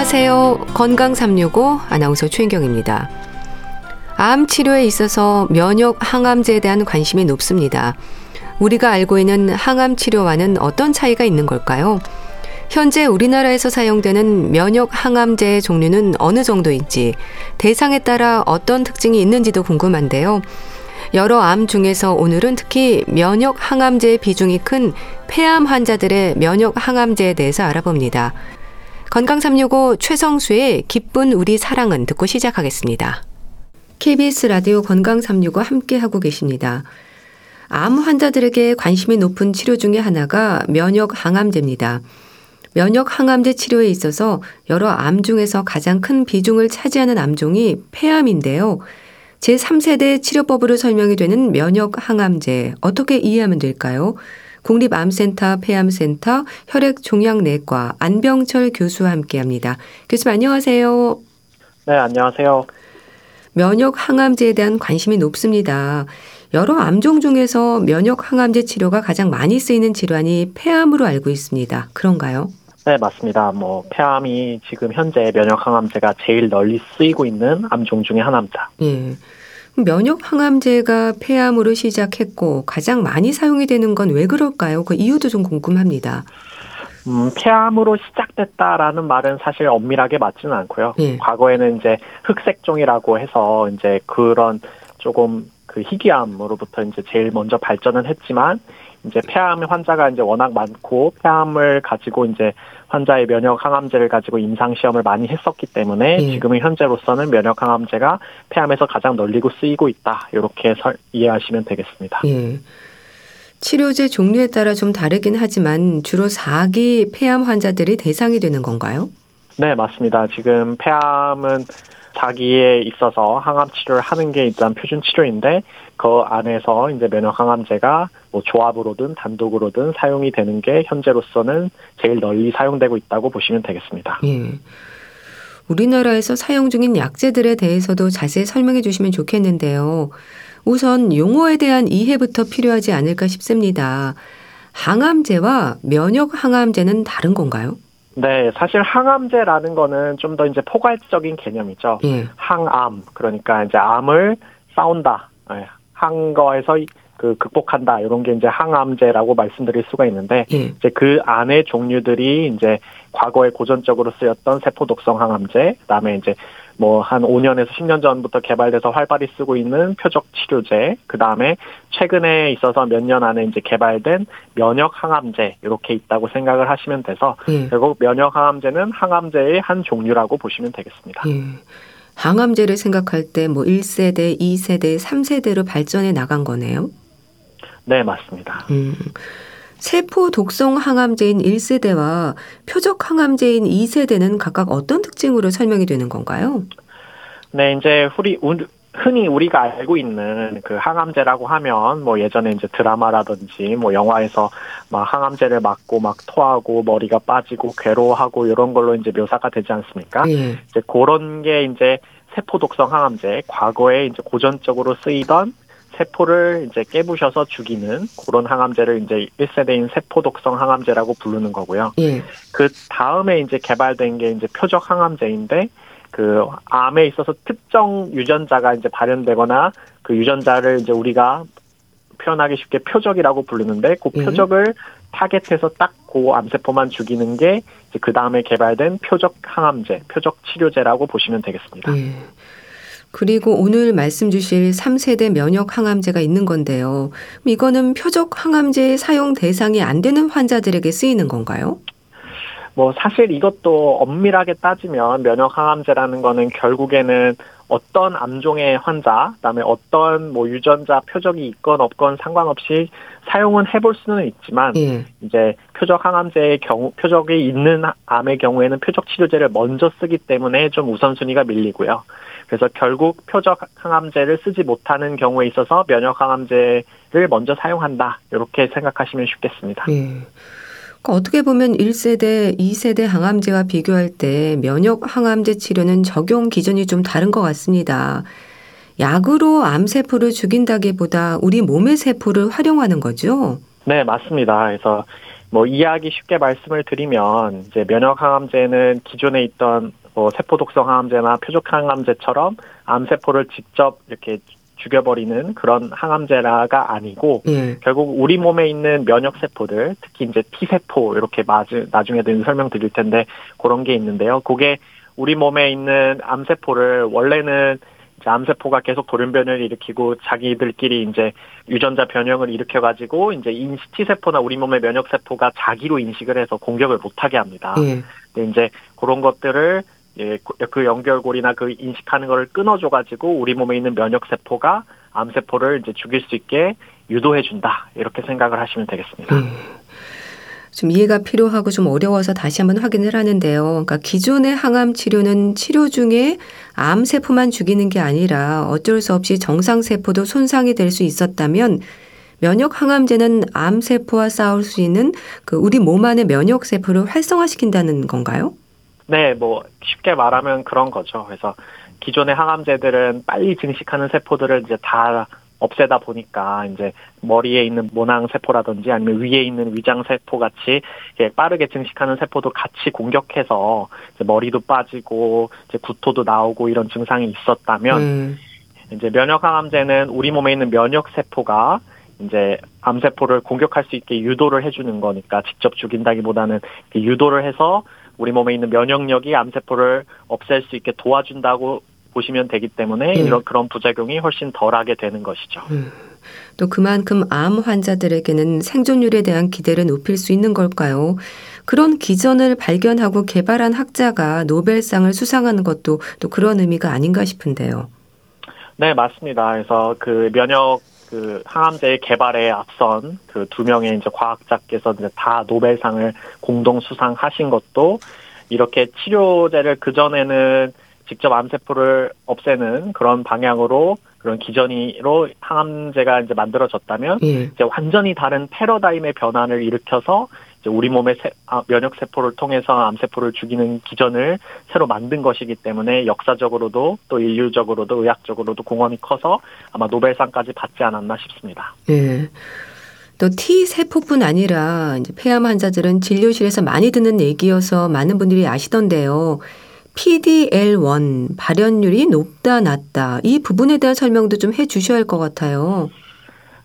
안녕하세요. 건강 365 아나운서 최인경입니다. 암 치료에 있어서 면역 항암제에 대한 관심이 높습니다. 우리가 알고 있는 항암 치료와는 어떤 차이가 있는 걸까요? 현재 우리나라에서 사용되는 면역 항암제의 종류는 어느 정도인지, 대상에 따라 어떤 특징이 있는지도 궁금한데요. 여러 암 중에서 오늘은 특히 면역 항암제의 비중이 큰 폐암 환자들의 면역 항암제에 대해서 알아봅니다. 건강 365 최성수의 기쁜 우리 사랑은 듣고 시작하겠습니다. KBS 라디오 건강 365 함께 하고 계십니다. 암 환자들에게 관심이 높은 치료 중의 하나가 면역 항암제입니다. 면역 항암제 치료에 있어서 여러 암 중에서 가장 큰 비중을 차지하는 암종이 폐암인데요. 제3세대 치료법으로 설명이 되는 면역 항암제 어떻게 이해하면 될까요? 국립암센터 폐암센터 혈액종양내과 안병철 교수와 함께합니다. 교수님 안녕하세요. 네, 안녕하세요. 면역 항암제에 대한 관심이 높습니다. 여러 암종 중에서 면역 항암제 치료가 가장 많이 쓰이는 질환이 폐암으로 알고 있습니다. 그런가요? 네, 맞습니다. 뭐 폐암이 지금 현재 면역 항암제가 제일 널리 쓰이고 있는 암종 중의 하나입니다. 예. 면역 항암제가 폐암으로 시작했고 가장 많이 사용이 되는 건 왜 그럴까요? 그 이유도 좀 궁금합니다. 음, 폐암으로 시작됐다라는 말은 사실 엄밀하게 맞지는 않고요. 예. 과거에는 이제 흑색종이라고 해서 이제 그런 조금 그 희귀암으로부터 이제 제일 먼저 발전은 했지만 이제 폐암 환자가 이제 워낙 많고 폐암을 가지고 이제 환자의 면역 항암제를 가지고 임상 시험을 많이 했었기 때문에 예. 지금의 현재로서는 면역 항암제가 폐암에서 가장 널리고 쓰이고 있다. 이렇게 설, 이해하시면 되겠습니다. 예. 치료제 종류에 따라 좀 다르긴 하지만 주로 4기 폐암 환자들이 대상이 되는 건가요? 네, 맞습니다. 지금 폐암은 자기에 있어서 항암 치료를 하는 게 일단 표준 치료인데 그 안에서 이제 면역 항암제가 뭐 조합으로든 단독으로든 사용이 되는 게 현재로서는 제일 널리 사용되고 있다고 보시면 되겠습니다. 예. 우리나라에서 사용 중인 약제들에 대해서도 자세히 설명해 주시면 좋겠는데요. 우선 용어에 대한 이해부터 필요하지 않을까 싶습니다. 항암제와 면역 항암제는 다른 건가요? 네, 사실 항암제라는 거는 좀 더 이제 포괄적인 개념이죠. 예. 항암 그러니까 이제 암을 싸운다, 예. 한 거에서 그 극복한다 이런 게 이제 항암제라고 말씀드릴 수가 있는데 예. 이제 그 안에 종류들이 이제 과거에 고전적으로 쓰였던 세포 독성 항암제, 그다음에 이제 뭐 한 5년에서 10년 전부터 개발돼서 활발히 쓰고 있는 표적 치료제, 그 다음에 최근에 있어서 몇 년 안에 이제 개발된 면역 항암제 이렇게 있다고 생각을 하시면 돼서 예. 결국 면역 항암제는 항암제의 한 종류라고 보시면 되겠습니다. 예. 항암제를 생각할 때 뭐 1세대, 2세대, 3세대로 발전해 나간 거네요. 네, 맞습니다. 음. 세포 독성 항암제인 1세대와 표적 항암제인 2세대는 각각 어떤 특징으로 설명이 되는 건가요? 네, 이제 우리 흔히 우리가 알고 있는 그 항암제라고 하면 뭐 예전에 이제 드라마라든지 뭐 영화에서 막 항암제를 맞고 막 토하고 머리가 빠지고 괴로워하고 이런 걸로 이제 묘사가 되지 않습니까? 예. 이제 그런 게 이제 세포 독성 항암제 과거에 이제 고전적으로 쓰이던 세포를 이제 깨부셔서 죽이는 그런 항암제를 이제 1세대인 세포 독성 항암제라고 부르는 거고요. 예. 그 다음에 이제 개발된 게 이제 표적 항암제인데 그 암에 있어서 특정 유전자가 이제 발현되거나 그 유전자를 이제 우리가 표현하기 쉽게 표적이라고 부르는데 그 예. 표적을 예. 타겟해서 딱 그 암세포만 죽이는 게 그 다음에 개발된 표적 항암제, 표적 치료제라고 보시면 되겠습니다. 예. 그리고 오늘 말씀 주실 3세대 면역 항암제가 있는 건데요. 이거는 표적 항암제 사용 대상이 안 되는 환자들에게 쓰이는 건가요? 뭐 사실 이것도 엄밀하게 따지면 면역 항암제라는 거는 결국에는 어떤 암종의 환자, 그다음에 어떤 뭐 유전자 표적이 있건 없건 상관없이 사용은 해볼 수는 있지만 예. 이제 표적 항암제의 경우 표적이 있는 암의 경우에는 표적 치료제를 먼저 쓰기 때문에 좀 우선순위가 밀리고요. 그래서 결국 표적 항암제를 쓰지 못하는 경우에 있어서 면역 항암제를 먼저 사용한다. 이렇게 생각하시면 쉽겠습니다. 예. 그러니까 어떻게 보면 1세대, 2세대 항암제와 비교할 때 면역 항암제 치료는 적용 기준이 좀 다른 것 같습니다. 약으로 암세포를 죽인다기보다 우리 몸의 세포를 활용하는 거죠? 네, 맞습니다. 그래서 뭐 이해하기 쉽게 말씀을 드리면 이제 면역 항암제는 기존에 있던 뭐 세포 독성 항암제나 표적 항암제처럼 암 세포를 직접 이렇게 죽여버리는 그런 항암제라가 아니고 예. 결국 우리 몸에 있는 면역 세포들 특히 이제 T 세포 이렇게 맞은 나중에도 설명드릴 텐데 그런 게 있는데요. 그게 우리 몸에 있는 암 세포를 원래는 암세포가 계속 돌연변을 일으키고 자기들끼리 이제 유전자 변형을 일으켜가지고 이제 인시 세포나 우리 몸의 면역 세포가 자기로 인식을 해서 공격을 못하게 합니다. 예. 근데 이제 그런 것들을 예, 그 연결고리나 그 인식하는 거를 끊어줘가지고 우리 몸에 있는 면역 세포가 암세포를 이제 죽일 수 있게 유도해준다 이렇게 생각을 하시면 되겠습니다. 음. 좀 이해가 필요하고 좀 어려워서 다시 한번 확인을 하는데요. 그러니까 기존의 항암 치료는 치료 중에 암 세포만 죽이는 게 아니라 어쩔 수 없이 정상 세포도 손상이 될 수 있었다면 면역 항암제는 암 세포와 싸울 수 있는 그 우리 몸 안의 면역 세포를 활성화시킨다는 건가요? 네, 뭐 쉽게 말하면 그런 거죠. 그래서 기존의 항암제들은 빨리 증식하는 세포들을 이제 다 없애다 보니까 이제 머리에 있는 모낭 세포라든지 아니면 위에 있는 위장 세포 같이 빠르게 증식하는 세포도 같이 공격해서 머리도 빠지고 이제 구토도 나오고 이런 증상이 있었다면 음. 이제 면역 항암제는 우리 몸에 있는 면역 세포가 이제 암세포를 공격할 수 있게 유도를 해주는 거니까 직접 죽인다기보다는 유도를 해서 우리 몸에 있는 면역력이 암세포를 없앨 수 있게 도와준다고 보시면 되기 때문에 네. 이런 그런 부작용이 훨씬 덜하게 되는 것이죠. 음. 또 그만큼 암 환자들에게는 생존율에 대한 기대를 높일 수 있는 걸까요? 그런 기전을 발견하고 개발한 학자가 노벨상을 수상하는 것도 또 그런 의미가 아닌가 싶은데요. 네, 맞습니다. 그래서 그 면역 그 항암제 개발에 앞선 그 두 명의 이제 과학자께서 이제 다 노벨상을 공동 수상하신 것도 이렇게 치료제를 그 전에는 직접 암세포를 없애는 그런 방향으로 그런 기전이로 항암제가 이제 만들어졌다면 예. 이제 완전히 다른 패러다임의 변화를 일으켜서 이제 우리 몸의 세, 아, 면역 세포를 통해서 암세포를 죽이는 기전을 새로 만든 것이기 때문에 역사적으로도 또 인류적으로도 의학적으로도 공헌이 커서 아마 노벨상까지 받지 않았나 싶습니다. 예. 또 T 세포뿐 아니라 이제 폐암 환자들은 진료실에서 많이 듣는 얘기여서 많은 분들이 아시던데요. PDL1 발현율이 높다 낮다 이 부분에 대한 설명도 좀 해 주셔야 할 것 같아요.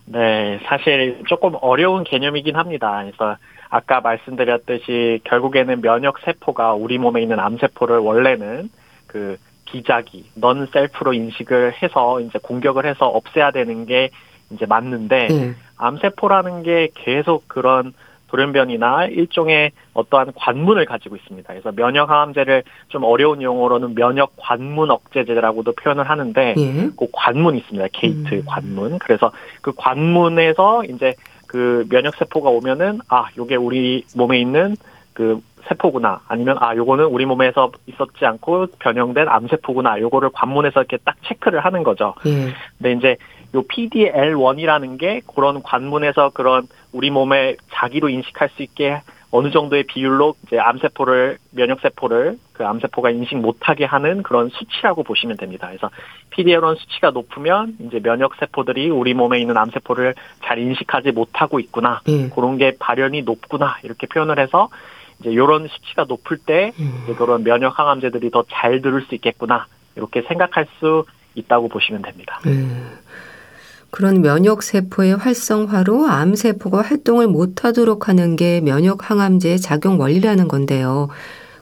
네, 사실 조금 어려운 개념이긴 합니다. 그래서 아까 말씀드렸듯이 결국에는 면역 세포가 우리 몸에 있는 암 세포를 원래는 그 자기, non-self로 인식을 해서 이제 공격을 해서 없애야 되는 게 이제 맞는데 네. 암 세포라는 게 계속 그런 돌연변이나 일종의 어떠한 관문을 가지고 있습니다. 그래서 면역 항암제를 좀 어려운 용어로는 면역 관문 억제제라고도 표현을 하는데 예. 그 관문이 있습니다. 게이트 음. 관문. 그래서 그 관문에서 이제 그 면역 세포가 오면은 아, 요게 우리 몸에 있는 그 세포구나 아니면 아 요거는 우리 몸에서 있었지 않고 변형된 암세포구나 요거를 관문에서 이렇게 딱 체크를 하는 거죠. 예. 근데 이제 요 PDL1이라는 게 그런 관문에서 그런 우리 몸에 자기로 인식할 수 있게 어느 정도의 비율로 이제 암세포를 면역 세포를 그 암세포가 인식 못하게 하는 그런 수치라고 보시면 됩니다. 그래서 PDL1 수치가 높으면 이제 면역 세포들이 우리 몸에 있는 암세포를 잘 인식하지 못하고 있구나. 음. 그런 게 발현이 높구나. 이렇게 표현을 해서 이제 이런 수치가 높을 때 음. 이제 그런 면역 항암제들이 더 잘 들을 수 있겠구나. 이렇게 생각할 수 있다고 보시면 됩니다. 음. 그런 면역 세포의 활성화로 암 세포가 활동을 못 하도록 하는 게 면역 항암제의 작용 원리라는 건데요.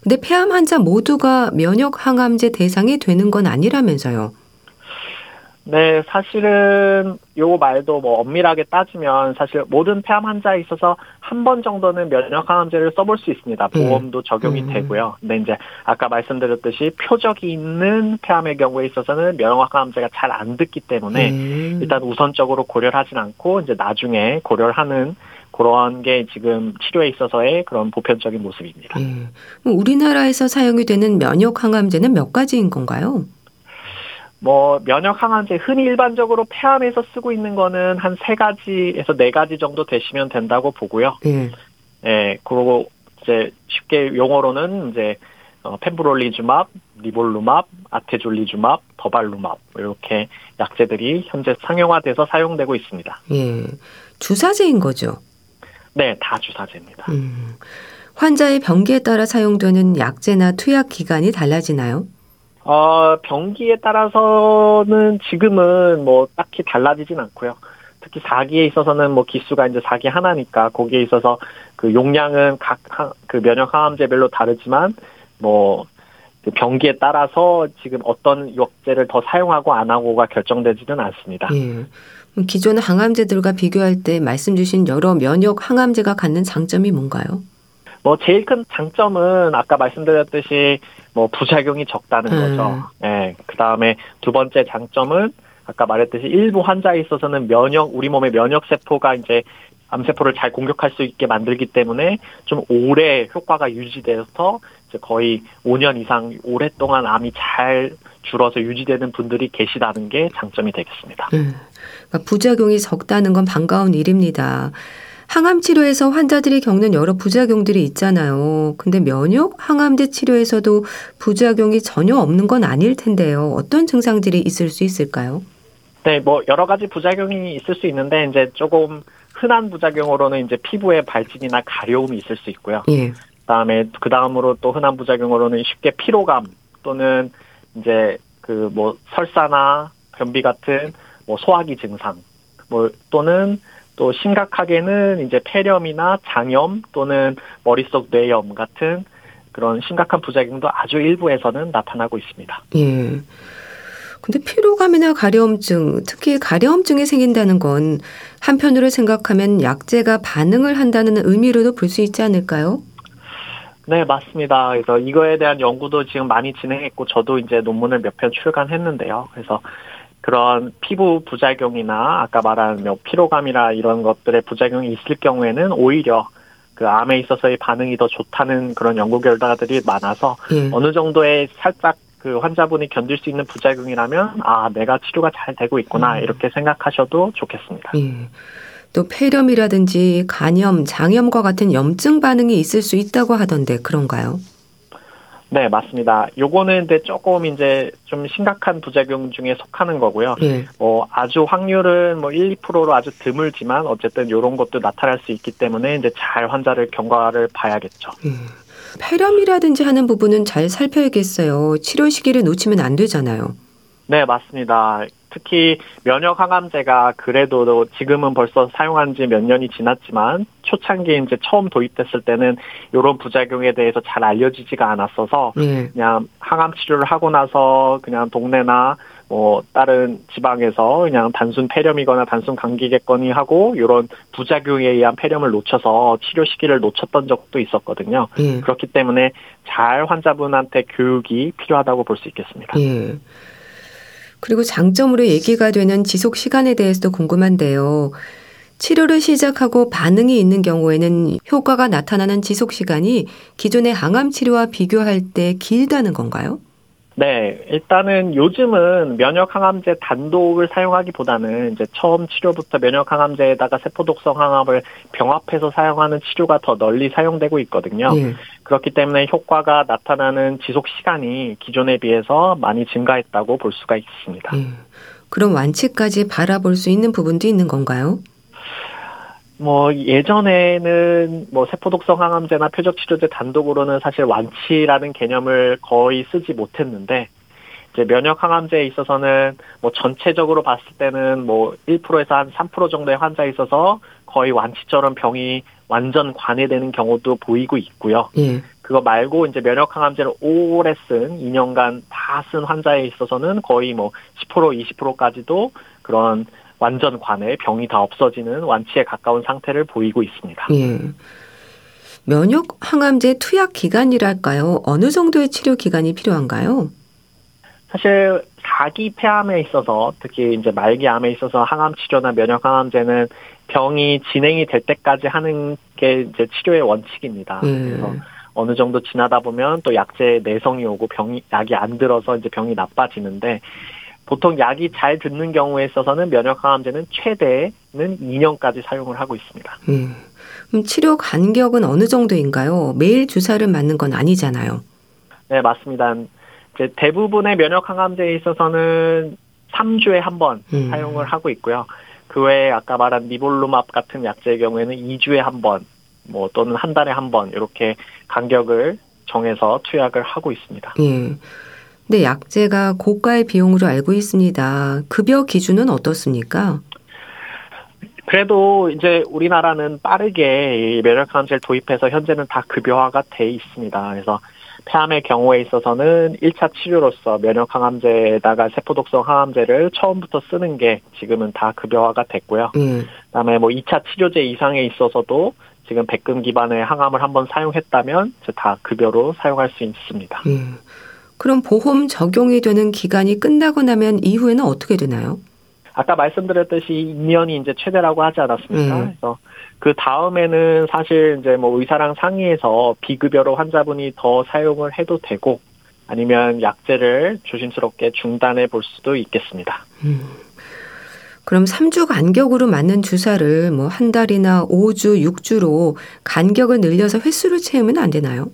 근데 폐암 환자 모두가 면역 항암제 대상이 되는 건 아니라면서요. 네, 사실은 요 말도 뭐 엄밀하게 따지면 사실 모든 폐암 환자에 있어서 한 번 정도는 면역 항암제를 써볼 수 있습니다. 네. 보험도 적용이 음. 되고요. 근데 이제 아까 말씀드렸듯이 표적이 있는 폐암의 경우에 있어서는 면역 항암제가 잘 안 듣기 때문에 음. 일단 우선적으로 고려를 하진 않고 이제 나중에 고려를 하는 그런 게 지금 치료에 있어서의 그런 보편적인 모습입니다. 네. 우리나라에서 사용이 되는 면역 항암제는 몇 가지인 건가요? 뭐 면역 항암제 흔히 일반적으로 폐암에서 쓰고 있는 거는 한 세 가지에서 네 가지 정도 되시면 된다고 보고요. 예. 네, 그리고 이제 쉽게 용어로는 이제 어, 펜브롤리주맙, 리볼루맙, 아테졸리주맙, 더발루맙 이렇게 약제들이 현재 상용화돼서 사용되고 있습니다. 예, 주사제인 거죠. 네, 다 주사제입니다. 음. 환자의 병기에 따라 사용되는 약제나 투약 기간이 달라지나요? 어, 병기에 따라서는 지금은 뭐 딱히 달라지진 않고요. 특히 4기에 있어서는 뭐 기수가 이제 4기 하나니까 거기에 있어서 그 용량은 각 그 면역 항암제별로 다르지만 뭐그 병기에 따라서 지금 어떤 약제를 더 사용하고 안 하고가 결정되지는 않습니다. 예. 기존 항암제들과 비교할 때 말씀 주신 여러 면역 항암제가 갖는 장점이 뭔가요? 뭐 제일 큰 장점은 아까 말씀드렸듯이 뭐 부작용이 적다는 음. 거죠. 예. 그다음에 두 번째 장점은 아까 말했듯이 일부 환자에 있어서는 면역 우리 몸의 면역 세포가 이제 암세포를 잘 공격할 수 있게 만들기 때문에 좀 오래 효과가 유지돼서 이제 거의 5년 이상 오랫동안 암이 잘 줄어서 유지되는 분들이 계시다는 게 장점이 되겠습니다. 음. 그러니까 부작용이 적다는 건 반가운 일입니다. 항암 치료에서 환자들이 겪는 여러 부작용들이 있잖아요. 근데 면역 항암제 치료에서도 부작용이 전혀 없는 건 아닐 텐데요. 어떤 증상들이 있을 수 있을까요? 네, 뭐 여러 가지 부작용이 있을 수 있는데 이제 조금 흔한 부작용으로는 이제 피부에 발진이나 가려움이 있을 수 있고요. 예. 그다음에 그 다음으로 또 흔한 부작용으로는 쉽게 피로감 또는 이제 그 뭐 설사나 변비 같은 뭐 소화기 증상 뭐 또는 또 심각하게는 이제 폐렴이나 장염 또는 머릿속 뇌염 같은 그런 심각한 부작용도 아주 일부에서는 나타나고 있습니다. 예. 근데 피로감이나 가려움증, 특히 가려움증이 생긴다는 건 한편으로 생각하면 약제가 반응을 한다는 의미로도 볼 수 있지 않을까요? 네, 맞습니다. 그래서 이거에 대한 연구도 지금 많이 진행했고 저도 이제 논문을 몇 편 출간했는데요. 그래서 그런 피부 부작용이나 아까 말한 뭐 피로감이나 이런 것들의 부작용이 있을 경우에는 오히려 그 암에 있어서의 반응이 더 좋다는 그런 연구 결과들이 많아서 예. 어느 정도의 살짝 그 환자분이 견딜 수 있는 부작용이라면 아 내가 치료가 잘 되고 있구나 음. 이렇게 생각하셔도 좋겠습니다. 예. 또 폐렴이라든지 간염, 장염과 같은 염증 반응이 있을 수 있다고 하던데 그런가요? 네 맞습니다. 요거는 근데 조금 이제 좀 심각한 부작용 중에 속하는 거고요. 예. 뭐 아주 확률은 뭐 1, 2%로 아주 드물지만 어쨌든 요런 것도 나타날 수 있기 때문에 이제 잘 환자를 경과를 봐야겠죠. 예. 폐렴이라든지 하는 부분은 잘 살펴야겠어요. 치료 시기를 놓치면 안 되잖아요. 네, 맞습니다. 특히 면역 항암제가 그래도 지금은 벌써 사용한 지 몇 년이 지났지만 초창기에 이제 처음 도입됐을 때는 이런 부작용에 대해서 잘 알려지지가 않았어서 예. 그냥 항암 치료를 하고 나서 그냥 동네나 뭐 다른 지방에서 그냥 단순 폐렴이거나 단순 감기겠거니 하고 이런 부작용에 의한 폐렴을 놓쳐서 치료 시기를 놓쳤던 적도 있었거든요. 예. 그렇기 때문에 잘 환자분한테 교육이 필요하다고 볼 수 있겠습니다. 예. 그리고 장점으로 얘기가 되는 지속 시간에 대해서도 궁금한데요. 치료를 시작하고 반응이 있는 경우에는 효과가 나타나는 지속 시간이 기존의 항암 치료와 비교할 때 길다는 건가요? 네, 일단은 요즘은 면역 항암제 단독을 사용하기보다는 이제 처음 치료부터 면역 항암제에다가 세포 독성 항암을 병합해서 사용하는 치료가 더 널리 사용되고 있거든요. 예. 그렇기 때문에 효과가 나타나는 지속 시간이 기존에 비해서 많이 증가했다고 볼 수가 있습니다. 예. 그럼 완치까지 바라볼 수 있는 부분도 있는 건가요? 뭐 예전에는 뭐 세포 독성 항암제나 표적 치료제 단독으로는 사실 완치라는 개념을 거의 쓰지 못했는데 이제 면역 항암제에 있어서는 뭐 전체적으로 봤을 때는 뭐 1%에서 한 3% 정도의 환자에 있어서 거의 완치처럼 병이 완전 관해되는 경우도 보이고 있고요. 예. 그거 말고 이제 면역 항암제를 오래 쓴 2년간 다 쓴 환자에 있어서는 거의 뭐 10% 20%까지도 그런 완전 관해 병이 다 없어지는 완치에 가까운 상태를 보이고 있습니다. 예. 면역 항암제 투약 기간이랄까요? 어느 정도의 치료 기간이 필요한가요? 사실 사기 폐암에 있어서 특히 이제 말기 암에 있어서 항암 치료나 면역 항암제는 병이 진행이 될 때까지 하는 게 이제 치료의 원칙입니다. 예. 그래서 어느 정도 지나다 보면 또 약제 내성이 오고 병이 약이 안 들어서 이제 병이 나빠지는데 보통 약이 잘 듣는 경우에 있어서는 면역 항암제는 최대는 2년까지 사용을 하고 있습니다. 예. 그럼 치료 간격은 어느 정도인가요? 매일 주사를 맞는 건 아니잖아요. 네, 맞습니다. 이제 대부분의 면역 항암제에 있어서는 3주에 한번 음. 사용을 하고 있고요. 그 외에 아까 말한 니볼루맙 같은 약제의 경우에는 2주에 한 번, 뭐 또는 한 달에 한 번 이렇게 간격을 정해서 투약을 하고 있습니다. 예. 근데 약제가 고가의 비용으로 알고 있습니다. 급여 기준은 어떻습니까? 그래도 이제 우리나라는 빠르게 면역 항암제를 도입해서 현재는 다 급여화가 돼 있습니다. 그래서 폐암의 경우에 있어서는 1차 치료로서 면역 항암제에다가 세포 독성 항암제를 처음부터 쓰는 게 지금은 다 급여화가 됐고요. 예. 그다음에 뭐 2차 치료제 이상에 있어서도 지금 백금 기반의 항암을 한번 사용했다면 다 급여로 사용할 수 있습니다. 예. 그럼 보험 적용이 되는 기간이 끝나고 나면 이후에는 어떻게 되나요? 아까 말씀드렸듯이 2년이 이제 최대라고 하지 않았습니까? 음. 그래서 그 다음에는 사실 이제 뭐 의사랑 상의해서 비급여로 환자분이 더 사용을 해도 되고 아니면 약제를 조심스럽게 중단해 볼 수도 있겠습니다. 음. 그럼 3주 간격으로 맞는 주사를 뭐 한 달이나 5주, 6주로 간격을 늘려서 횟수를 채우면 안 되나요?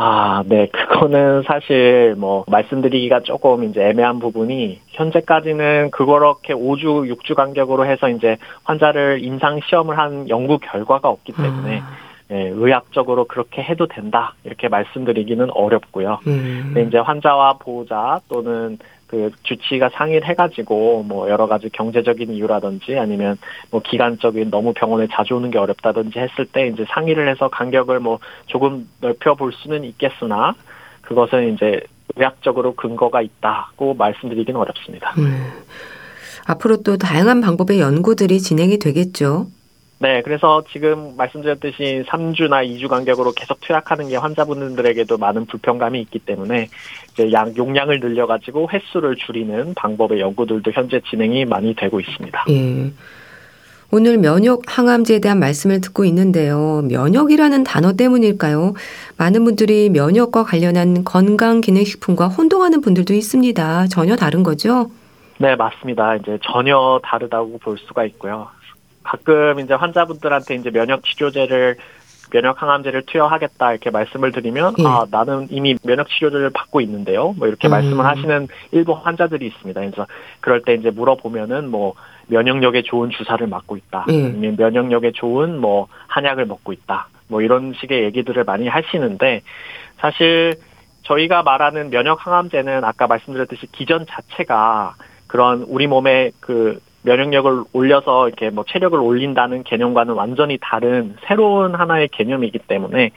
아, 네. 그거는 사실 뭐 말씀드리기가 조금 이제 애매한 부분이 현재까지는 그렇게 5주, 6주 간격으로 해서 이제 환자를 임상 시험을 한 연구 결과가 없기 때문에 아, 예, 의학적으로 그렇게 해도 된다. 이렇게 말씀드리기는 어렵고요. 음. 근데 이제 환자와 보호자 또는 그 주치의가 상의를 해가지고 뭐 여러 가지 경제적인 이유라든지 아니면 뭐 기간적인 너무 병원에 자주 오는 게 어렵다든지 했을 때 이제 상의를 해서 간격을 뭐 조금 넓혀 볼 수는 있겠으나 그것은 이제 의학적으로 근거가 있다고 말씀드리기는 어렵습니다. 음. 앞으로 또 다양한 방법의 연구들이 진행이 되겠죠. 네, 그래서 지금 말씀드렸듯이 3주나 2주 간격으로 계속 투약하는 게 환자분들에게도 많은 불편감이 있기 때문에 이제 양 용량을 늘려가지고 횟수를 줄이는 방법의 연구들도 현재 진행이 많이 되고 있습니다. 예. 오늘 면역 항암제에 대한 말씀을 듣고 있는데요. 면역이라는 단어 때문일까요? 많은 분들이 면역과 관련한 건강 기능 식품과 혼동하는 분들도 있습니다. 전혀 다른 거죠? 네, 맞습니다. 이제 전혀 다르다고 볼 수가 있고요. 가끔 이제 환자분들한테 이제 면역 치료제를 면역 항암제를 투여하겠다 이렇게 말씀을 드리면 예. 아 나는 이미 면역 치료제를 받고 있는데요 뭐 이렇게 음. 말씀을 하시는 일부 환자들이 있습니다 그래서 그럴 때 이제 물어보면은 뭐 면역력에 좋은 주사를 맞고 있다 예. 아니면 면역력에 좋은 뭐 한약을 먹고 있다 뭐 이런 식의 얘기들을 많이 하시는데 사실 저희가 말하는 면역 항암제는 아까 말씀드렸듯이 기전 자체가 그런 우리 몸에 그 면역력을 올려서 이렇게 뭐 체력을 올린다는 개념과는 완전히 다른 새로운 하나의 개념이기 때문에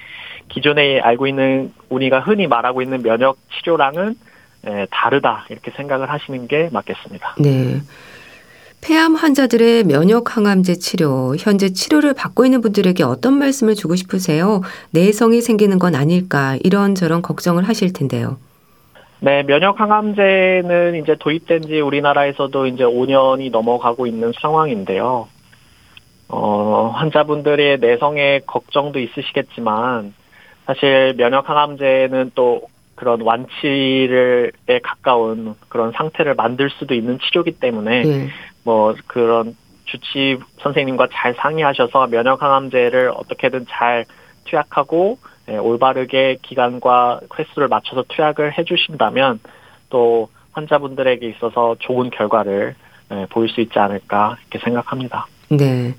기존에 알고 있는 우리가 흔히 말하고 있는 면역 치료랑은 에, 다르다 이렇게 생각을 하시는 게 맞겠습니다. 네. 폐암 환자들의 면역 항암제 치료, 현재 치료를 받고 있는 분들에게 어떤 말씀을 주고 싶으세요? 내성이 생기는 건 아닐까 이런저런 걱정을 하실 텐데요. 네, 면역 항암제는 이제 도입된 지 우리나라에서도 이제 5년이 넘어가고 있는 상황인데요. 어, 환자분들의 내성에 걱정도 있으시겠지만 사실 면역 항암제는 또 그런 완치를에 가까운 그런 상태를 만들 수도 있는 치료기 때문에 예. 뭐 그런 주치 선생님과 잘 상의하셔서 면역 항암제를 어떻게든 잘 투약하고 예, 올바르게 기간과 횟수를 맞춰서 투약을 해주신다면 또 환자분들에게 있어서 좋은 결과를 예, 보일 수 있지 않을까 이렇게 생각합니다. 네.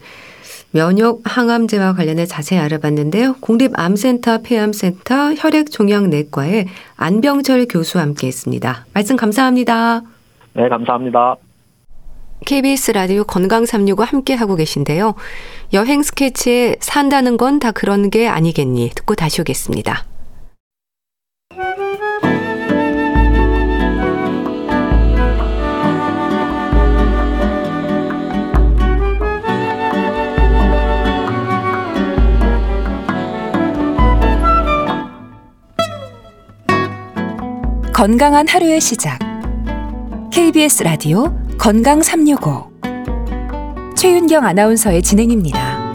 면역 항암제와 관련해 자세히 알아봤는데요. 국립암센터 폐암센터 혈액종양내과의 안병철 교수와 함께했습니다. 말씀 감사합니다. 네, 감사합니다. KBS 라디오 건강 365 함께 하고 계신데요. 여행 스케치에 산다는 건 다 그런 게 아니겠니 듣고 다시 오겠습니다. 건강한 하루의 시작. KBS 라디오 건강 365. 최윤경 아나운서의 진행입니다.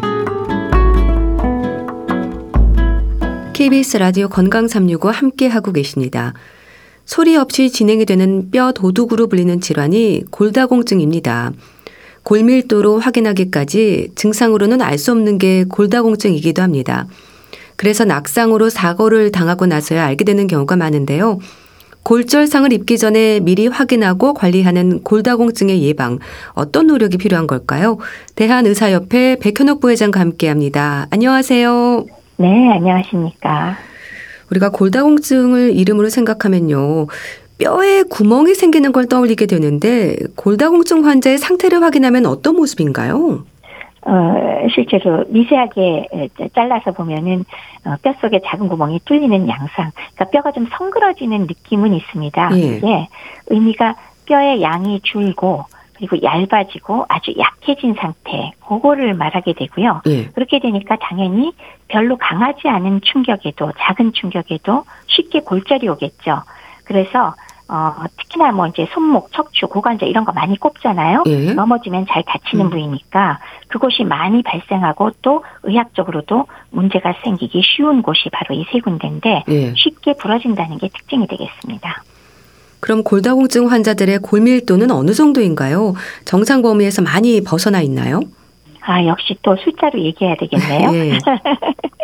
KBS 라디오 건강 365 함께 하고 계십니다. 소리 없이 진행이 되는 뼈 도둑으로 불리는 질환이 골다공증입니다. 골밀도로 확인하기까지 증상으로는 알 수 없는 게 골다공증이기도 합니다. 그래서 낙상으로 사고를 당하고 나서야 알게 되는 경우가 많은데요. 골절상을 입기 전에 미리 확인하고 관리하는 골다공증의 예방 어떤 노력이 필요한 걸까요? 대한의사협회 백현옥 부회장과 함께합니다. 안녕하세요. 네, 안녕하십니까. 우리가 골다공증을 이름으로 생각하면요. 뼈에 구멍이 생기는 걸 떠올리게 되는데 골다공증 환자의 상태를 확인하면 어떤 모습인가요? 어, 실제로 미세하게 잘라서 보면은 어, 뼈 속에 작은 구멍이 뚫리는 양상, 그러니까 뼈가 좀 성그러지는 느낌은 있습니다. 예. 의미가 뼈의 양이 줄고 그리고 얇아지고 아주 약해진 상태, 그거를 말하게 되고요. 예. 그렇게 되니까 당연히 별로 강하지 않은 충격에도 작은 충격에도 쉽게 골절이 오겠죠. 그래서 어, 특히나 뭐 이제 손목, 척추, 고관절 이런 거 많이 꼽잖아요. 예. 넘어지면 잘 다치는 음. 부위니까 그곳이 많이 발생하고 또 의학적으로도 문제가 생기기 쉬운 곳이 바로 이 세 군데인데 예. 쉽게 부러진다는 게 특징이 되겠습니다. 그럼 골다공증 환자들의 골밀도는 어느 정도인가요? 정상 범위에서 많이 벗어나 있나요? 아, 역시 또 숫자로 얘기해야 되겠네요. 예.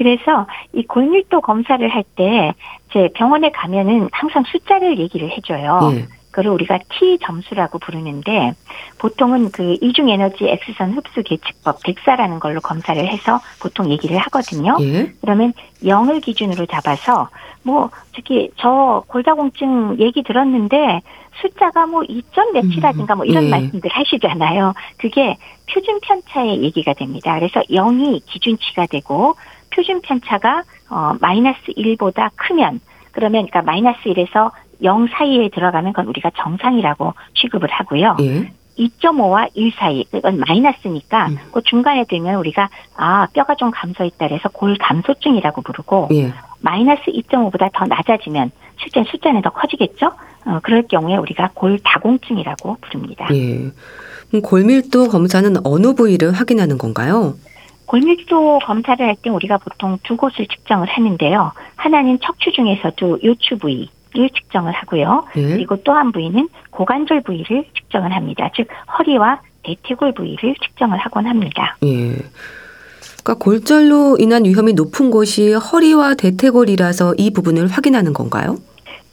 그래서 이 골밀도 검사를 할 때 제 병원에 가면은 항상 숫자를 얘기를 해줘요. 예. 그걸 우리가 T 점수라고 부르는데 보통은 그 이중 에너지 X선 흡수 계측법 덱사라는 걸로 검사를 해서 보통 얘기를 하거든요. 예. 그러면 0을 기준으로 잡아서 뭐 저기 저 골다공증 얘기 들었는데 숫자가 뭐 2점 몇이라든가 뭐 이런 예. 말씀들 하시잖아요. 그게 표준 편차의 얘기가 됩니다. 그래서 0이 기준치가 되고 표준 편차가 어 마이너스 1보다 크면 그러면 그러니까 마이너스 1에서 0 사이에 들어가면 그건 우리가 정상이라고 취급을 하고요. 예. 2.5와 1 사이, 그건 마이너스니까 음. 그 중간에 들면 우리가 아 뼈가 좀 감소했다 그래서 골 감소증이라고 부르고 예. 마이너스 2.5보다 더 낮아지면 실제 숫자는 더 커지겠죠. 어, 그럴 경우에 우리가 골 다공증이라고 부릅니다. 예. 골밀도 검사는 어느 부위를 확인하는 건가요? 골밀도 검사를 할 때 우리가 보통 두 곳을 측정을 하는데요. 하나는 척추 중에서도 요추 부위 를 측정을 하고요. 예. 그리고 또 한 부위는 고관절 부위를 측정을 합니다. 즉 허리와 대퇴골 부위를 측정을 하곤 합니다. 예. 그러니까 골절로 인한 위험이 높은 곳이 허리와 대퇴골이라서 이 부분을 확인하는 건가요?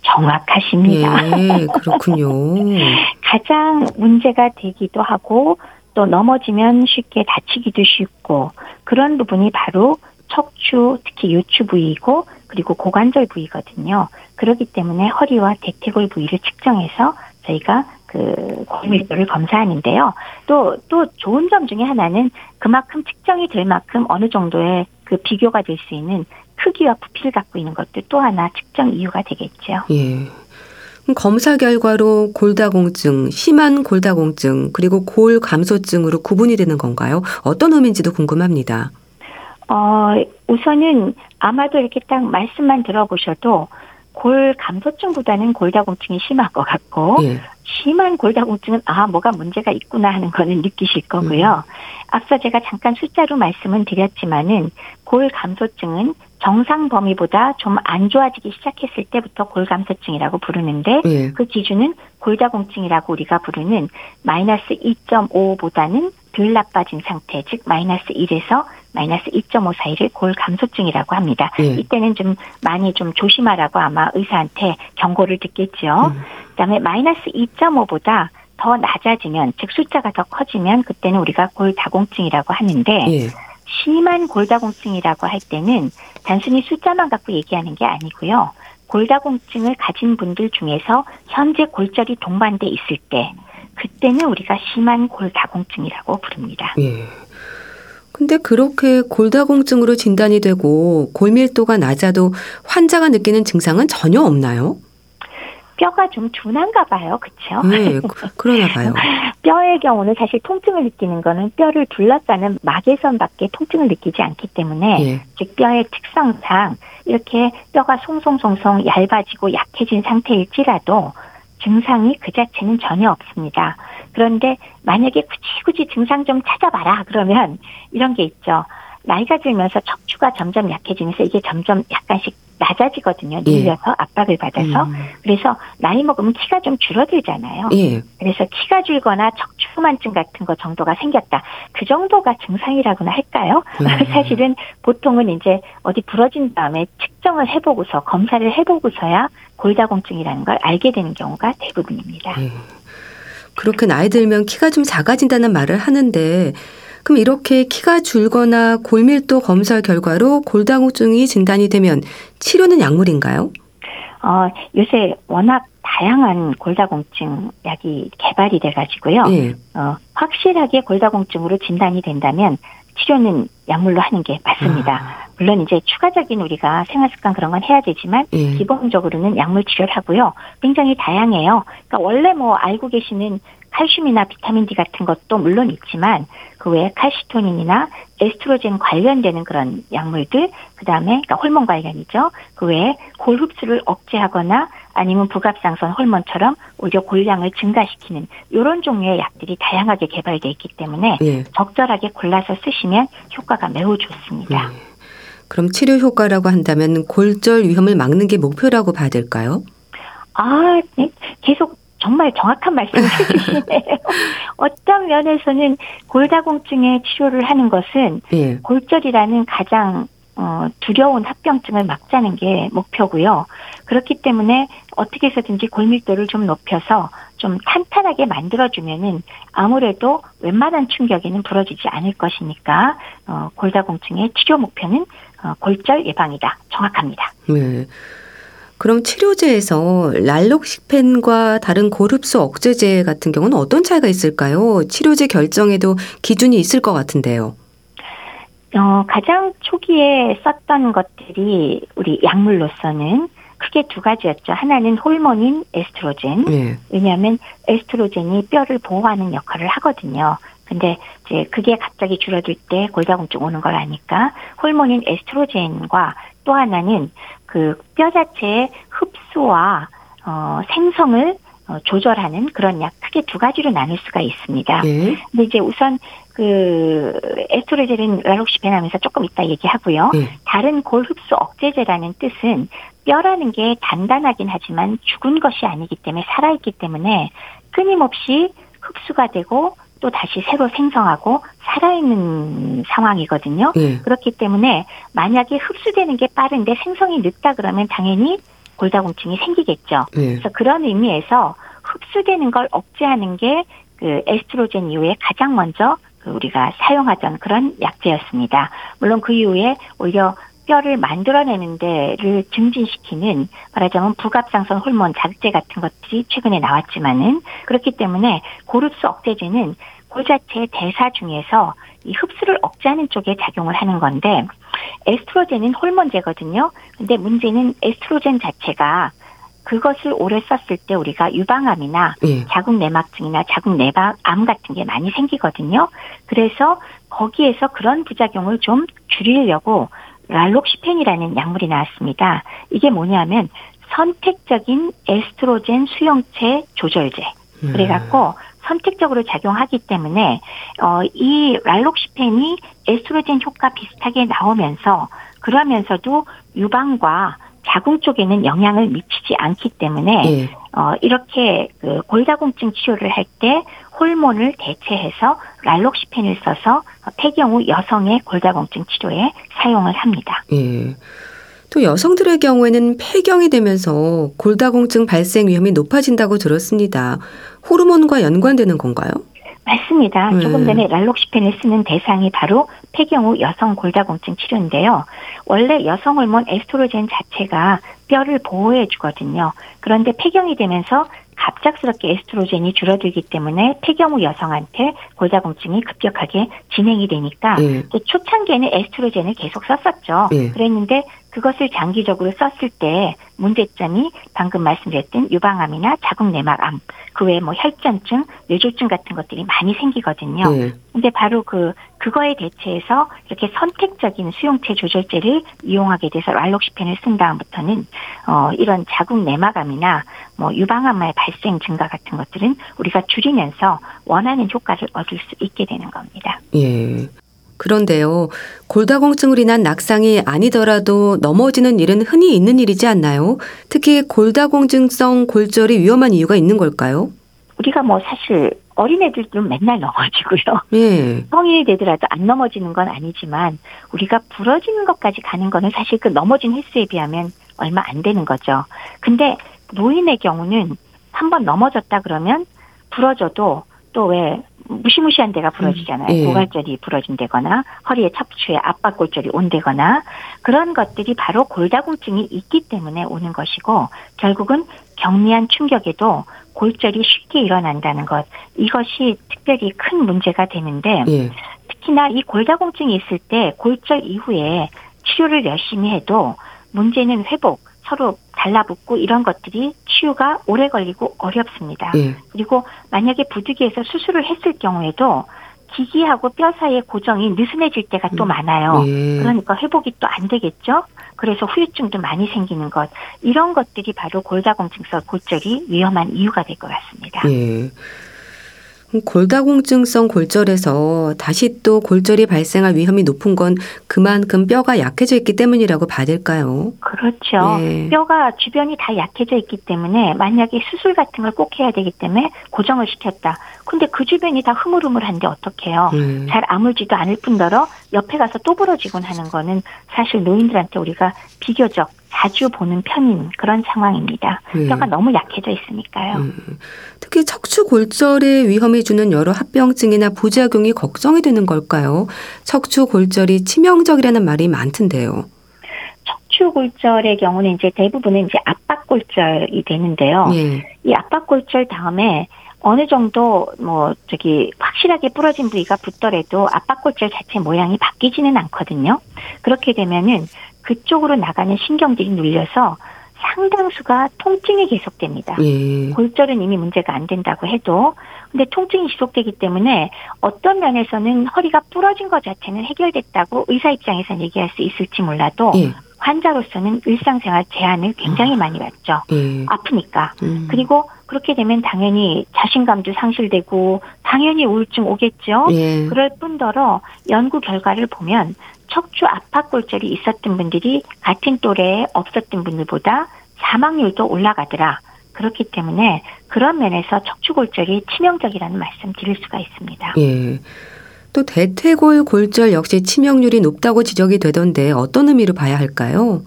정확하십니다. 예, 그렇군요. 가장 문제가 되기도 하고 또 넘어지면 쉽게 다치기도 쉽고 그런 부분이 바로 척추 특히 요추 부위이고 그리고 고관절 부위거든요. 그렇기 때문에 허리와 대퇴골 부위를 측정해서 저희가 그 골밀도를 검사하는데요. 또또 좋은 점 중에 하나는 그만큼 측정이 될 만큼 어느 정도의 그 비교가 될 수 있는 크기와 부피를 갖고 있는 것도 또 하나 측정 이유가 되겠죠. 예. 검사 결과로 골다공증, 심한 골다공증, 그리고 골 감소증으로 구분이 되는 건가요? 어떤 의미인지도 궁금합니다. 어, 우선은 아마도 이렇게 딱 말씀만 들어보셔도 골 감소증보다는 골다공증이 심한 것 같고 예. 심한 골다공증은 아 뭐가 문제가 있구나 하는 거는 느끼실 거고요. 앞서 제가 잠깐 숫자로 말씀은 드렸지만은 골 감소증은 정상 범위보다 좀 안 좋아지기 시작했을 때부터 골 감소증이라고 부르는데 예. 그 기준은 골다공증이라고 우리가 부르는 마이너스 2.5보다는 덜 나빠진 상태, 즉 마이너스 1에서 마이너스 2.5 사이를 골 감소증이라고 합니다. 예. 이때는 좀 많이 좀 조심하라고 아마 의사한테 경고를 듣겠죠. 음. 그다음에 마이너스 2.5보다 더 낮아지면, 즉 숫자가 더 커지면 그때는 우리가 골다공증이라고 하는데 예. 심한 골다공증이라고 할 때는 단순히 숫자만 갖고 얘기하는 게 아니고요. 골다공증을 가진 분들 중에서 현재 골절이 동반돼 있을 때 그때는 우리가 심한 골다공증이라고 부릅니다. 예. 근데 그렇게 골다공증으로 진단이 되고 골밀도가 낮아도 환자가 느끼는 증상은 전혀 없나요? 뼈가 좀 둔한가 봐요. 그렇죠? 예, 그- 그러나 봐요. 뼈의 경우는 사실 통증을 느끼는 거는 뼈를 둘러싸는 막에선밖에 통증을 느끼지 않기 때문에 예. 즉 뼈의 특성상 이렇게 뼈가 송송송송 얇아지고 약해진 상태일지라도 증상이 그 자체는 전혀 없습니다. 그런데 만약에 굳이 굳이 증상 좀 찾아봐라 그러면 이런 게 있죠. 나이가 들면서 척추가 점점 약해지면서 이게 점점 약간씩 낮아지거든요. 예. 눌려서 압박을 받아서. 음. 그래서 나이 먹으면 키가 좀 줄어들잖아요. 예. 그래서 키가 줄거나 척추만증 같은 거 정도가 생겼다. 그 정도가 증상이라고나 할까요? 음. 사실은 보통은 이제 어디 부러진 다음에 측정을 해보고서 검사를 해보고서야 골다공증이라는 걸 알게 되는 경우가 대부분입니다. 예. 그렇게 나이 들면 키가 좀 작아진다는 말을 하는데 그럼 이렇게 키가 줄거나 골밀도 검사 결과로 골다공증이 진단이 되면 치료는 약물인가요? 어, 요새 워낙 다양한 골다공증 약이 개발이 돼가지고요. 예. 어, 확실하게 골다공증으로 진단이 된다면 치료는 약물로 하는 게 맞습니다. 아, 물론 이제 추가적인 우리가 생활습관 그런 건 해야 되지만 예. 기본적으로는 약물 치료를 하고요. 굉장히 다양해요. 그러니까 원래 뭐 알고 계시는 칼슘이나 비타민 D 같은 것도 물론 있지만 그 외에 칼시토닌이나 에스트로겐 관련되는 그런 약물들, 그 다음에 그러니까 호르몬 관련이죠. 그 외에 골 흡수를 억제하거나 아니면 부갑상선 호르몬처럼 오히려 골량을 증가시키는 이런 종류의 약들이 다양하게 개발돼 있기 때문에 예. 적절하게 골라서 쓰시면 효과가 매우 좋습니다. 예. 그럼 치료 효과라고 한다면 골절 위험을 막는 게 목표라고 봐야 될까요? 아, 네. 계속 정말 정확한 말씀을 해주시네요. 어떤 면에서는 골다공증의 치료를 하는 것은 예. 골절이라는 가장 어, 두려운 합병증을 막자는 게 목표고요. 그렇기 때문에 어떻게 해서든지 골밀도를 좀 높여서 좀 탄탄하게 만들어주면은 아무래도 웬만한 충격에는 부러지지 않을 것이니까 어, 골다공증의 치료 목표는 어, 골절 예방이다. 정확합니다. 네. 그럼 치료제에서 랄록시펜과 다른 고흡수 억제제 같은 경우는 어떤 차이가 있을까요? 치료제 결정에도 기준이 있을 것 같은데요. 어, 가장 초기에 썼던 것들이 우리 약물로서는 크게 두 가지였죠. 하나는 호르몬인 에스트로겐. 네. 왜냐하면 에스트로겐이 뼈를 보호하는 역할을 하거든요. 근데 이제 그게 갑자기 줄어들 때 골다공증 오는 걸 아니까 호르몬인 에스트로겐과 또 하나는 그 뼈 자체의 흡수와 어, 생성을 어, 조절하는 그런 약 크게 두 가지로 나눌 수가 있습니다. 네. 근데 이제 우선 그 에스트로겐은 랄록시펜 하면서 조금 이따 얘기하고요. 네. 다른 골 흡수 억제제라는 뜻은 뼈라는 게 단단하긴 하지만 죽은 것이 아니기 때문에 살아있기 때문에 끊임없이 흡수가 되고 또 다시 새로 생성하고 살아있는 상황이거든요. 네. 그렇기 때문에 만약에 흡수되는 게 빠른데 생성이 늦다 그러면 당연히 골다공증이 생기겠죠. 네. 그래서 그런 의미에서 흡수되는 걸 억제하는 게 그 에스트로겐 이후에 가장 먼저 그 우리가 사용하던 그런 약제였습니다. 물론 그 이후에 오히려 뼈를 만들어내는 데를 증진시키는 말하자면 부갑상선 호르몬 자극제 같은 것들이 최근에 나왔지만은 그렇기 때문에 고릅수 억제제는 골 자체의 대사 중에서 이 흡수를 억제하는 쪽에 작용을 하는 건데 에스트로겐은 호르몬제거든요. 근데 문제는 에스트로겐 자체가 그것을 오래 썼을 때 우리가 유방암이나 예. 자궁 내막증이나 자궁 내막암 같은 게 많이 생기거든요. 그래서 거기에서 그런 부작용을 좀 줄이려고 랄록시펜이라는 약물이 나왔습니다. 이게 뭐냐면 선택적인 에스트로겐 수용체 조절제. 음. 그래갖고 선택적으로 작용하기 때문에 어, 이 랄록시펜이 에스트로겐 효과 비슷하게 나오면서 그러면서도 유방과 자궁 쪽에는 영향을 미치지 않기 때문에 예. 어, 이렇게 그 골다공증 치료를 할 때 호르몬을 대체해서 랄록시펜을 써서 폐경 후 여성의 골다공증 치료에 사용을 합니다. 예. 또 여성들의 경우에는 폐경이 되면서 골다공증 발생 위험이 높아진다고 들었습니다. 호르몬과 연관되는 건가요? 맞습니다. 네. 조금 전에 랄록시펜을 쓰는 대상이 바로 폐경 후 여성 골다공증 치료인데요. 원래 여성 호르몬 에스트로겐 자체가 뼈를 보호해 주거든요. 그런데 폐경이 되면서 갑작스럽게 에스트로겐이 줄어들기 때문에 폐경후 여성한테 골다공증이 급격하게 진행이 되니까 예. 또 초창기에는 에스트로겐을 계속 썼었죠. 예. 그랬는데 그것을 장기적으로 썼을 때 문제점이 방금 말씀드렸던 유방암이나 자궁 내막암, 그 외에 뭐 혈전증, 뇌졸중 같은 것들이 많이 생기거든요. 예. 근데 바로 그 그거에 대체해서 이렇게 선택적인 수용체 조절제를 이용하게 돼서 랄록시펜을 쓴 다음부터는 어 이런 자궁 내막암이나 뭐 유방암의 발생 증가 같은 것들은 우리가 줄이면서 원하는 효과를 얻을 수 있게 되는 겁니다. 예. 그런데요. 골다공증으로 인한 낙상이 아니더라도 넘어지는 일은 흔히 있는 일이지 않나요? 특히 골다공증성 골절이 위험한 이유가 있는 걸까요? 우리가 뭐 사실 어린애들도 맨날 넘어지고요. 예. 성인이 되더라도 안 넘어지는 건 아니지만 우리가 부러지는 것까지 가는 거는 사실 그 넘어진 횟수에 비하면 얼마 안 되는 거죠. 근데 노인의 경우는 한번 넘어졌다 그러면 부러져도 또 왜 무시무시한 데가 부러지잖아요. 음, 예. 고관절이 부러진다거나 허리에 척추에 압박골절이 온다거나 그런 것들이 바로 골다공증이 있기 때문에 오는 것이고 결국은 경미한 충격에도 골절이 쉽게 일어난다는 것 이것이 특별히 큰 문제가 되는데 예. 특히나 이 골다공증이 있을 때 골절 이후에 치료를 열심히 해도 문제는 회복, 서로 달라붙고 이런 것들이 치유가 오래 걸리고 어렵습니다. 예. 그리고 만약에 부득이해서 수술을 했을 경우에도 기기하고 뼈 사이의 고정이 느슨해질 때가 또 음. 많아요. 예. 그러니까 회복이 또 안 되겠죠. 그래서 후유증도 많이 생기는 것 이런 것들이 바로 골다공증성 골절이 위험한 이유가 될 것 같습니다. 예. 골다공증성 골절에서 다시 또 골절이 발생할 위험이 높은 건 그만큼 뼈가 약해져 있기 때문이라고 봐야 될까요? 그렇죠. 예. 뼈가 주변이 다 약해져 있기 때문에 만약에 수술 같은 걸 꼭 해야 되기 때문에 고정을 시켰다. 근데 그 주변이 다 흐물흐물한데 어떡해요? 예. 잘 아물지도 않을 뿐더러 옆에 가서 또 부러지곤 하는 거는 사실 노인들한테 우리가 비교적 자주 보는 편인 그런 상황입니다. 예. 뼈가 너무 약해져 있으니까요. 음. 특히 척추 골절의 위험이 주는 여러 합병증이나 부작용이 걱정이 되는 걸까요? 척추 골절이 치명적이라는 말이 많던데요. 척추 골절의 경우는 이제 대부분은 이제 압박 골절이 되는데요. 예. 이 압박 골절 다음에 어느 정도 뭐 저기 확실하게 부러진 부위가 붙더라도 압박 골절 자체 모양이 바뀌지는 않거든요. 그렇게 되면은 그쪽으로 나가는 신경들이 눌려서 상당수가 통증이 계속됩니다. 예. 골절은 이미 문제가 안 된다고 해도 근데 통증이 지속되기 때문에 어떤 면에서는 허리가 부러진 것 자체는 해결됐다고 의사 입장에서는 얘기할 수 있을지 몰라도 예. 환자로서는 일상생활 제한을 굉장히 많이 받죠. 예. 아프니까. 음. 그리고 그렇게 되면 당연히 자신감도 상실되고 당연히 우울증 오겠죠. 예. 그럴 뿐더러 연구 결과를 보면 척추 압박 골절이 있었던 분들이 같은 또래에 없었던 분들보다 사망률도 올라가더라. 그렇기 때문에 그런 면에서 척추 골절이 치명적이라는 말씀 드릴 수가 있습니다. 예. 또 대퇴골 골절 역시 치명률이 높다고 지적이 되던데 어떤 의미로 봐야 할까요?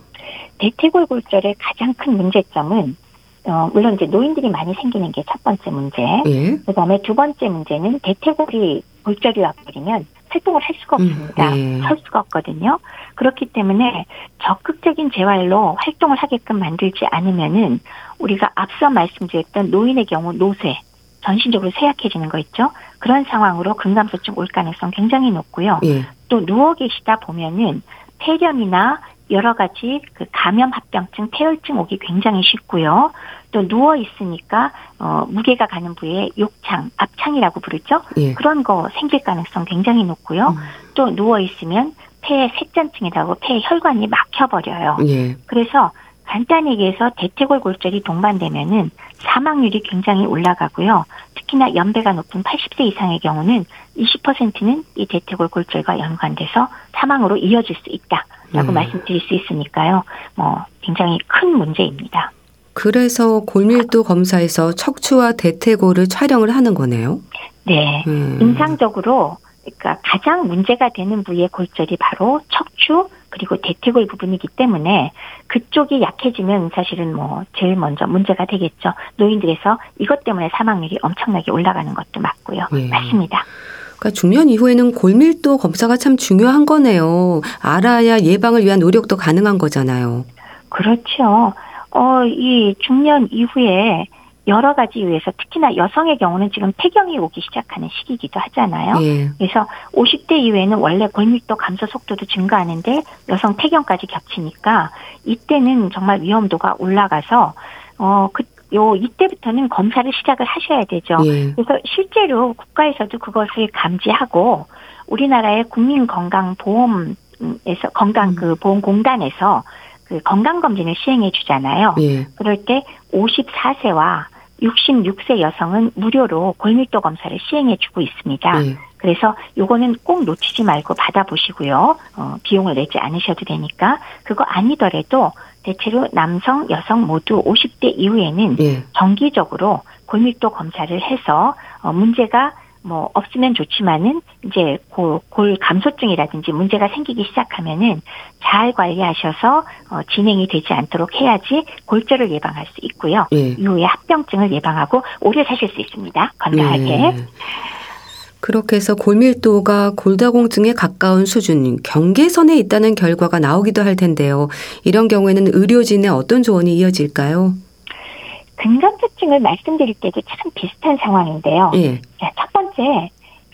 대퇴골 골절의 가장 큰 문제점은 어, 물론 이제 노인들이 많이 생기는 게 첫 번째 문제. 예. 그다음에 두 번째 문제는 대퇴골이 골절이 와버리면 활동을 할 수가 음, 없습니다. 예. 설 수가 없거든요. 그렇기 때문에 적극적인 재활로 활동을 하게끔 만들지 않으면은 우리가 앞서 말씀드렸던 노인의 경우 노쇠, 전신적으로 쇠약해지는 거 있죠. 그런 상황으로 근감소증 올 가능성 굉장히 높고요. 예. 또 누워 계시다 보면은 폐렴이나 여러 가지 그 감염 합병증, 폐혈증 오기 굉장히 쉽고요. 또 누워 있으니까 어 무게가 가는 부위에 욕창, 압창이라고 부르죠. 예. 그런 거 생길 가능성 굉장히 높고요. 음. 또 누워 있으면 폐에 색전증이라고 폐 혈관이 막혀버려요. 예. 그래서 간단히 얘기해서 대퇴골 골절이 동반되면은 사망률이 굉장히 올라가고요. 특히나 연배가 높은 80세 이상의 경우는 20%는 이 대퇴골 골절과 연관돼서 사망으로 이어질 수 있다라고 음. 말씀드릴 수 있으니까요. 뭐 굉장히 큰 문제입니다. 그래서 골밀도 검사에서 척추와 대퇴골을 촬영을 하는 거네요. 네. 음. 임상적으로 그러니까 가장 문제가 되는 부위의 골절이 바로 척추 그리고 대퇴골 부분이기 때문에 그쪽이 약해지면 사실은 뭐 제일 먼저 문제가 되겠죠. 노인들에서 이것 때문에 사망률이 엄청나게 올라가는 것도 맞고요. 예. 맞습니다. 그러니까 중년 이후에는 골밀도 검사가 참 중요한 거네요. 알아야 예방을 위한 노력도 가능한 거잖아요. 그렇죠. 어, 이 중년 이후에 여러 가지 이유에서 특히나 여성의 경우는 지금 폐경이 오기 시작하는 시기이기도 하잖아요. 예. 그래서 50대 이후에는 원래 골밀도 감소 속도도 증가하는데 여성 폐경까지 겹치니까 이때는 정말 위험도가 올라가서 어그 요 이때부터는 검사를 시작을 하셔야 되죠. 예. 그래서 실제로 국가에서도 그것을 감지하고 우리나라의 국민건강보험에서 건강 그 보험공단에서 그 건강검진을 시행해 주잖아요. 예. 그럴 때 54세와 66세 여성은 무료로 골밀도 검사를 시행해 주고 있습니다. 예. 그래서 요거는 꼭 놓치지 말고 받아보시고요. 어, 비용을 내지 않으셔도 되니까 그거 아니더라도 대체로 남성, 여성 모두 50대 이후에는 예. 정기적으로 골밀도 검사를 해서 어, 문제가 뭐 없으면 좋지만은 이제 골, 골 감소증이라든지 문제가 생기기 시작하면은 잘 관리하셔서 어, 진행이 되지 않도록 해야지 골절을 예방할 수 있고요. 예. 이후에 합병증을 예방하고 오래 사실 수 있습니다. 건강하게. 예. 그렇게 해서 골밀도가 골다공증에 가까운 수준, 경계선에 있다는 결과가 나오기도 할 텐데요. 이런 경우에는 의료진의 어떤 조언이 이어질까요? 근감소증을 말씀드릴 때도 참 비슷한 상황인데요. 예. 자, 첫 번째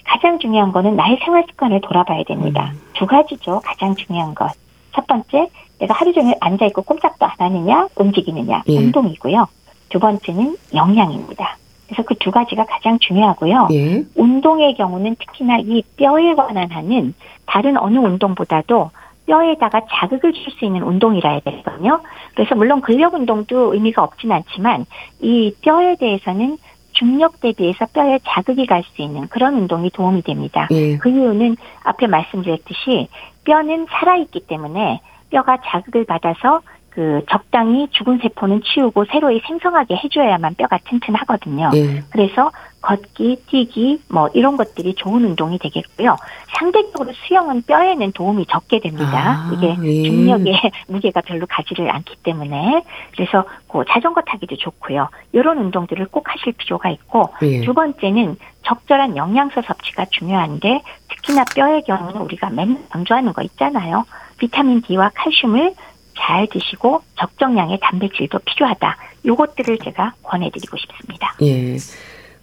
가장 중요한 거는 나의 생활 습관을 돌아봐야 됩니다. 음. 두 가지죠. 가장 중요한 것. 첫 번째, 내가 하루 종일 앉아 있고 꼼짝도 안 하느냐, 움직이느냐, 예. 운동이고요. 두 번째는 영양입니다. 그래서 그 두 가지가 가장 중요하고요. 예. 운동의 경우는 특히나 이 뼈에 관한 하는 다른 어느 운동보다도 뼈에다가 자극을 줄 수 있는 운동이라 해야 되거든요. 그래서 물론 근력 운동도 의미가 없진 않지만 이 뼈에 대해서는 중력 대비해서 뼈에 자극이 갈 수 있는 그런 운동이 도움이 됩니다. 예. 그 이유는 앞에 말씀드렸듯이 뼈는 살아있기 때문에 뼈가 자극을 받아서 그 적당히 죽은 세포는 치우고 새로이 생성하게 해줘야만 뼈가 튼튼하거든요. 예. 그래서 걷기, 뛰기, 뭐 이런 것들이 좋은 운동이 되겠고요. 상대적으로 수영은 뼈에는 도움이 적게 됩니다. 아, 이게 예. 중력에 무게가 별로 가지를 않기 때문에 그래서 그 자전거 타기도 좋고요. 이런 운동들을 꼭 하실 필요가 있고 예. 두 번째는 적절한 영양소 섭취가 중요한데 특히나 뼈의 경우는 우리가 맨날 강조하는 거 있잖아요. 비타민 D와 칼슘을 잘 드시고 적정량의 단백질도 필요하다. 요것들을 제가 권해드리고 싶습니다. 예.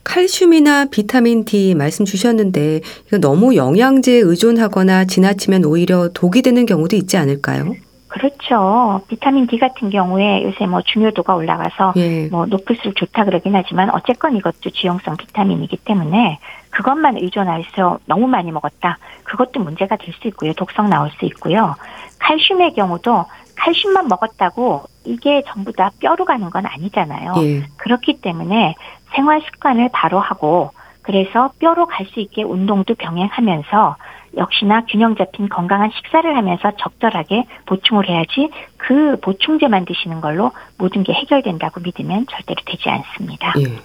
칼슘이나 비타민 D 말씀 주셨는데 이거 너무 영양제에 의존하거나 지나치면 오히려 독이 되는 경우도 있지 않을까요? 그렇죠. 비타민 D 같은 경우에 요새 뭐 중요도가 올라가서 예. 뭐 높을수록 좋다 그러긴 하지만 어쨌건 이것도 지용성 비타민이기 때문에 그것만 의존해서 너무 많이 먹었다. 그것도 문제가 될 수 있고요. 독성 나올 수 있고요. 칼슘의 경우도 칼슘만 먹었다고 이게 전부 다 뼈로 가는 건 아니잖아요. 예. 그렇기 때문에 생활 습관을 바로 하고 그래서 뼈로 갈 수 있게 운동도 병행하면서 역시나 균형 잡힌 건강한 식사를 하면서 적절하게 보충을 해야지 그 보충제만 드시는 걸로 모든 게 해결된다고 믿으면 절대로 되지 않습니다. 예.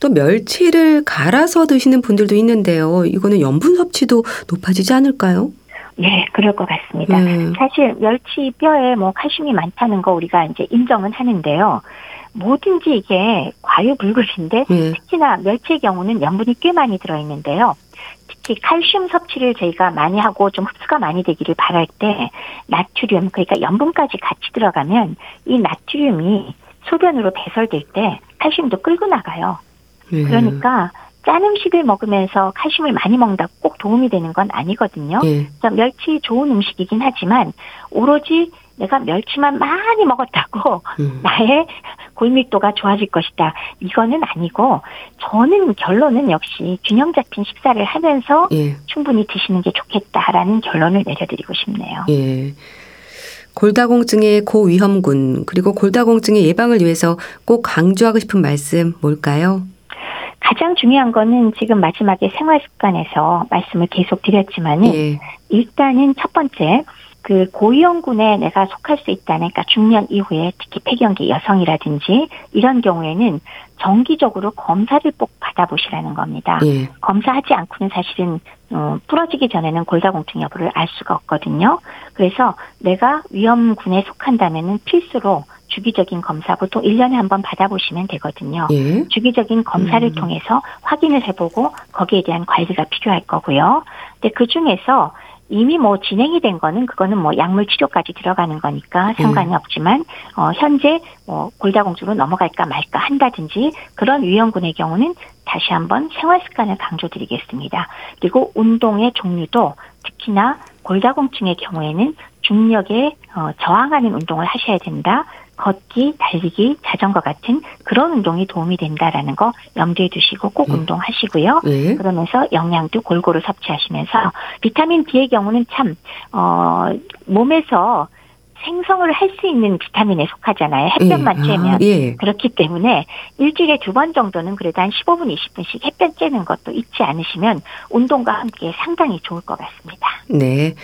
또 멸치를 갈아서 드시는 분들도 있는데요. 이거는 염분 섭취도 높아지지 않을까요? 예, 그럴 것 같습니다. 음. 사실 멸치 뼈에 뭐 칼슘이 많다는 거 우리가 이제 인정은 하는데요. 뭐든지 이게 과유불급인데 예. 특히나 멸치의 경우는 염분이 꽤 많이 들어있는데요. 특히 칼슘 섭취를 저희가 많이 하고 좀 흡수가 많이 되기를 바랄 때 나트륨 그러니까 염분까지 같이 들어가면 이 나트륨이 소변으로 배설될 때 칼슘도 끌고 나가요. 예. 그러니까 짠 음식을 먹으면서 칼슘을 많이 먹는다고 꼭 도움이 되는 건 아니거든요. 예. 그래서 멸치 좋은 음식이긴 하지만 오로지 내가 멸치만 많이 먹었다고 음. 나의 골밀도가 좋아질 것이다. 이거는 아니고 저는 결론은 역시 균형 잡힌 식사를 하면서 예. 충분히 드시는 게 좋겠다라는 결론을 내려드리고 싶네요. 예. 골다공증의 고위험군 그리고 골다공증의 예방을 위해서 꼭 강조하고 싶은 말씀 뭘까요? 가장 중요한 거는 지금 마지막에 생활 습관에서 말씀을 계속 드렸지만은 예. 일단은 첫 번째 그 고위험군에 내가 속할 수 있다는 그러니까 중년 이후에 특히 폐경기 여성이라든지 이런 경우에는 정기적으로 검사를 꼭 받아보시라는 겁니다. 예. 검사하지 않고는 사실은 어, 부러지기 전에는 골다공증 여부를 알 수가 없거든요. 그래서 내가 위험군에 속한다면은 필수로 주기적인 검사 보통 1년에 한 번 받아보시면 되거든요. 예. 주기적인 검사를 음. 통해서 확인을 해보고 거기에 대한 관리가 필요할 거고요. 근데 그 중에서 이미 뭐 진행이 된 거는 그거는 뭐 약물 치료까지 들어가는 거니까 상관이 없지만 어 현재 뭐 골다공증으로 넘어갈까 말까 한다든지 그런 위험군의 경우는 다시 한번 생활 습관을 강조드리겠습니다. 그리고 운동의 종류도 특히나 골다공증의 경우에는 중력에 어, 저항하는 운동을 하셔야 된다. 걷기, 달리기, 자전거 같은 그런 운동이 도움이 된다라는 거 염두에 두시고 꼭 음. 운동하시고요. 예. 그러면서 영양도 골고루 섭취하시면서 비타민 D의 경우는 참 어, 몸에서 생성을 할 수 있는 비타민에 속하잖아요. 햇볕만 예. 쬐면. 아, 예. 그렇기 때문에 일주일에 두 번 정도는 그래도 한 15분, 20분씩 햇볕 쬐는 것도 잊지 않으시면 운동과 함께 상당히 좋을 것 같습니다. 네.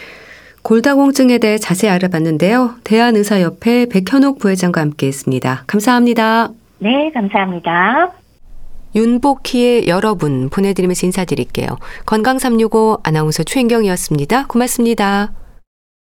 골다공증에 대해 자세히 알아봤는데요. 대한의사협회 백현옥 부회장과 함께했습니다. 감사합니다. 네, 감사합니다. 윤복희의 여러분 보내드리면서 인사드릴게요. 건강365 아나운서 최인경이었습니다. 고맙습니다.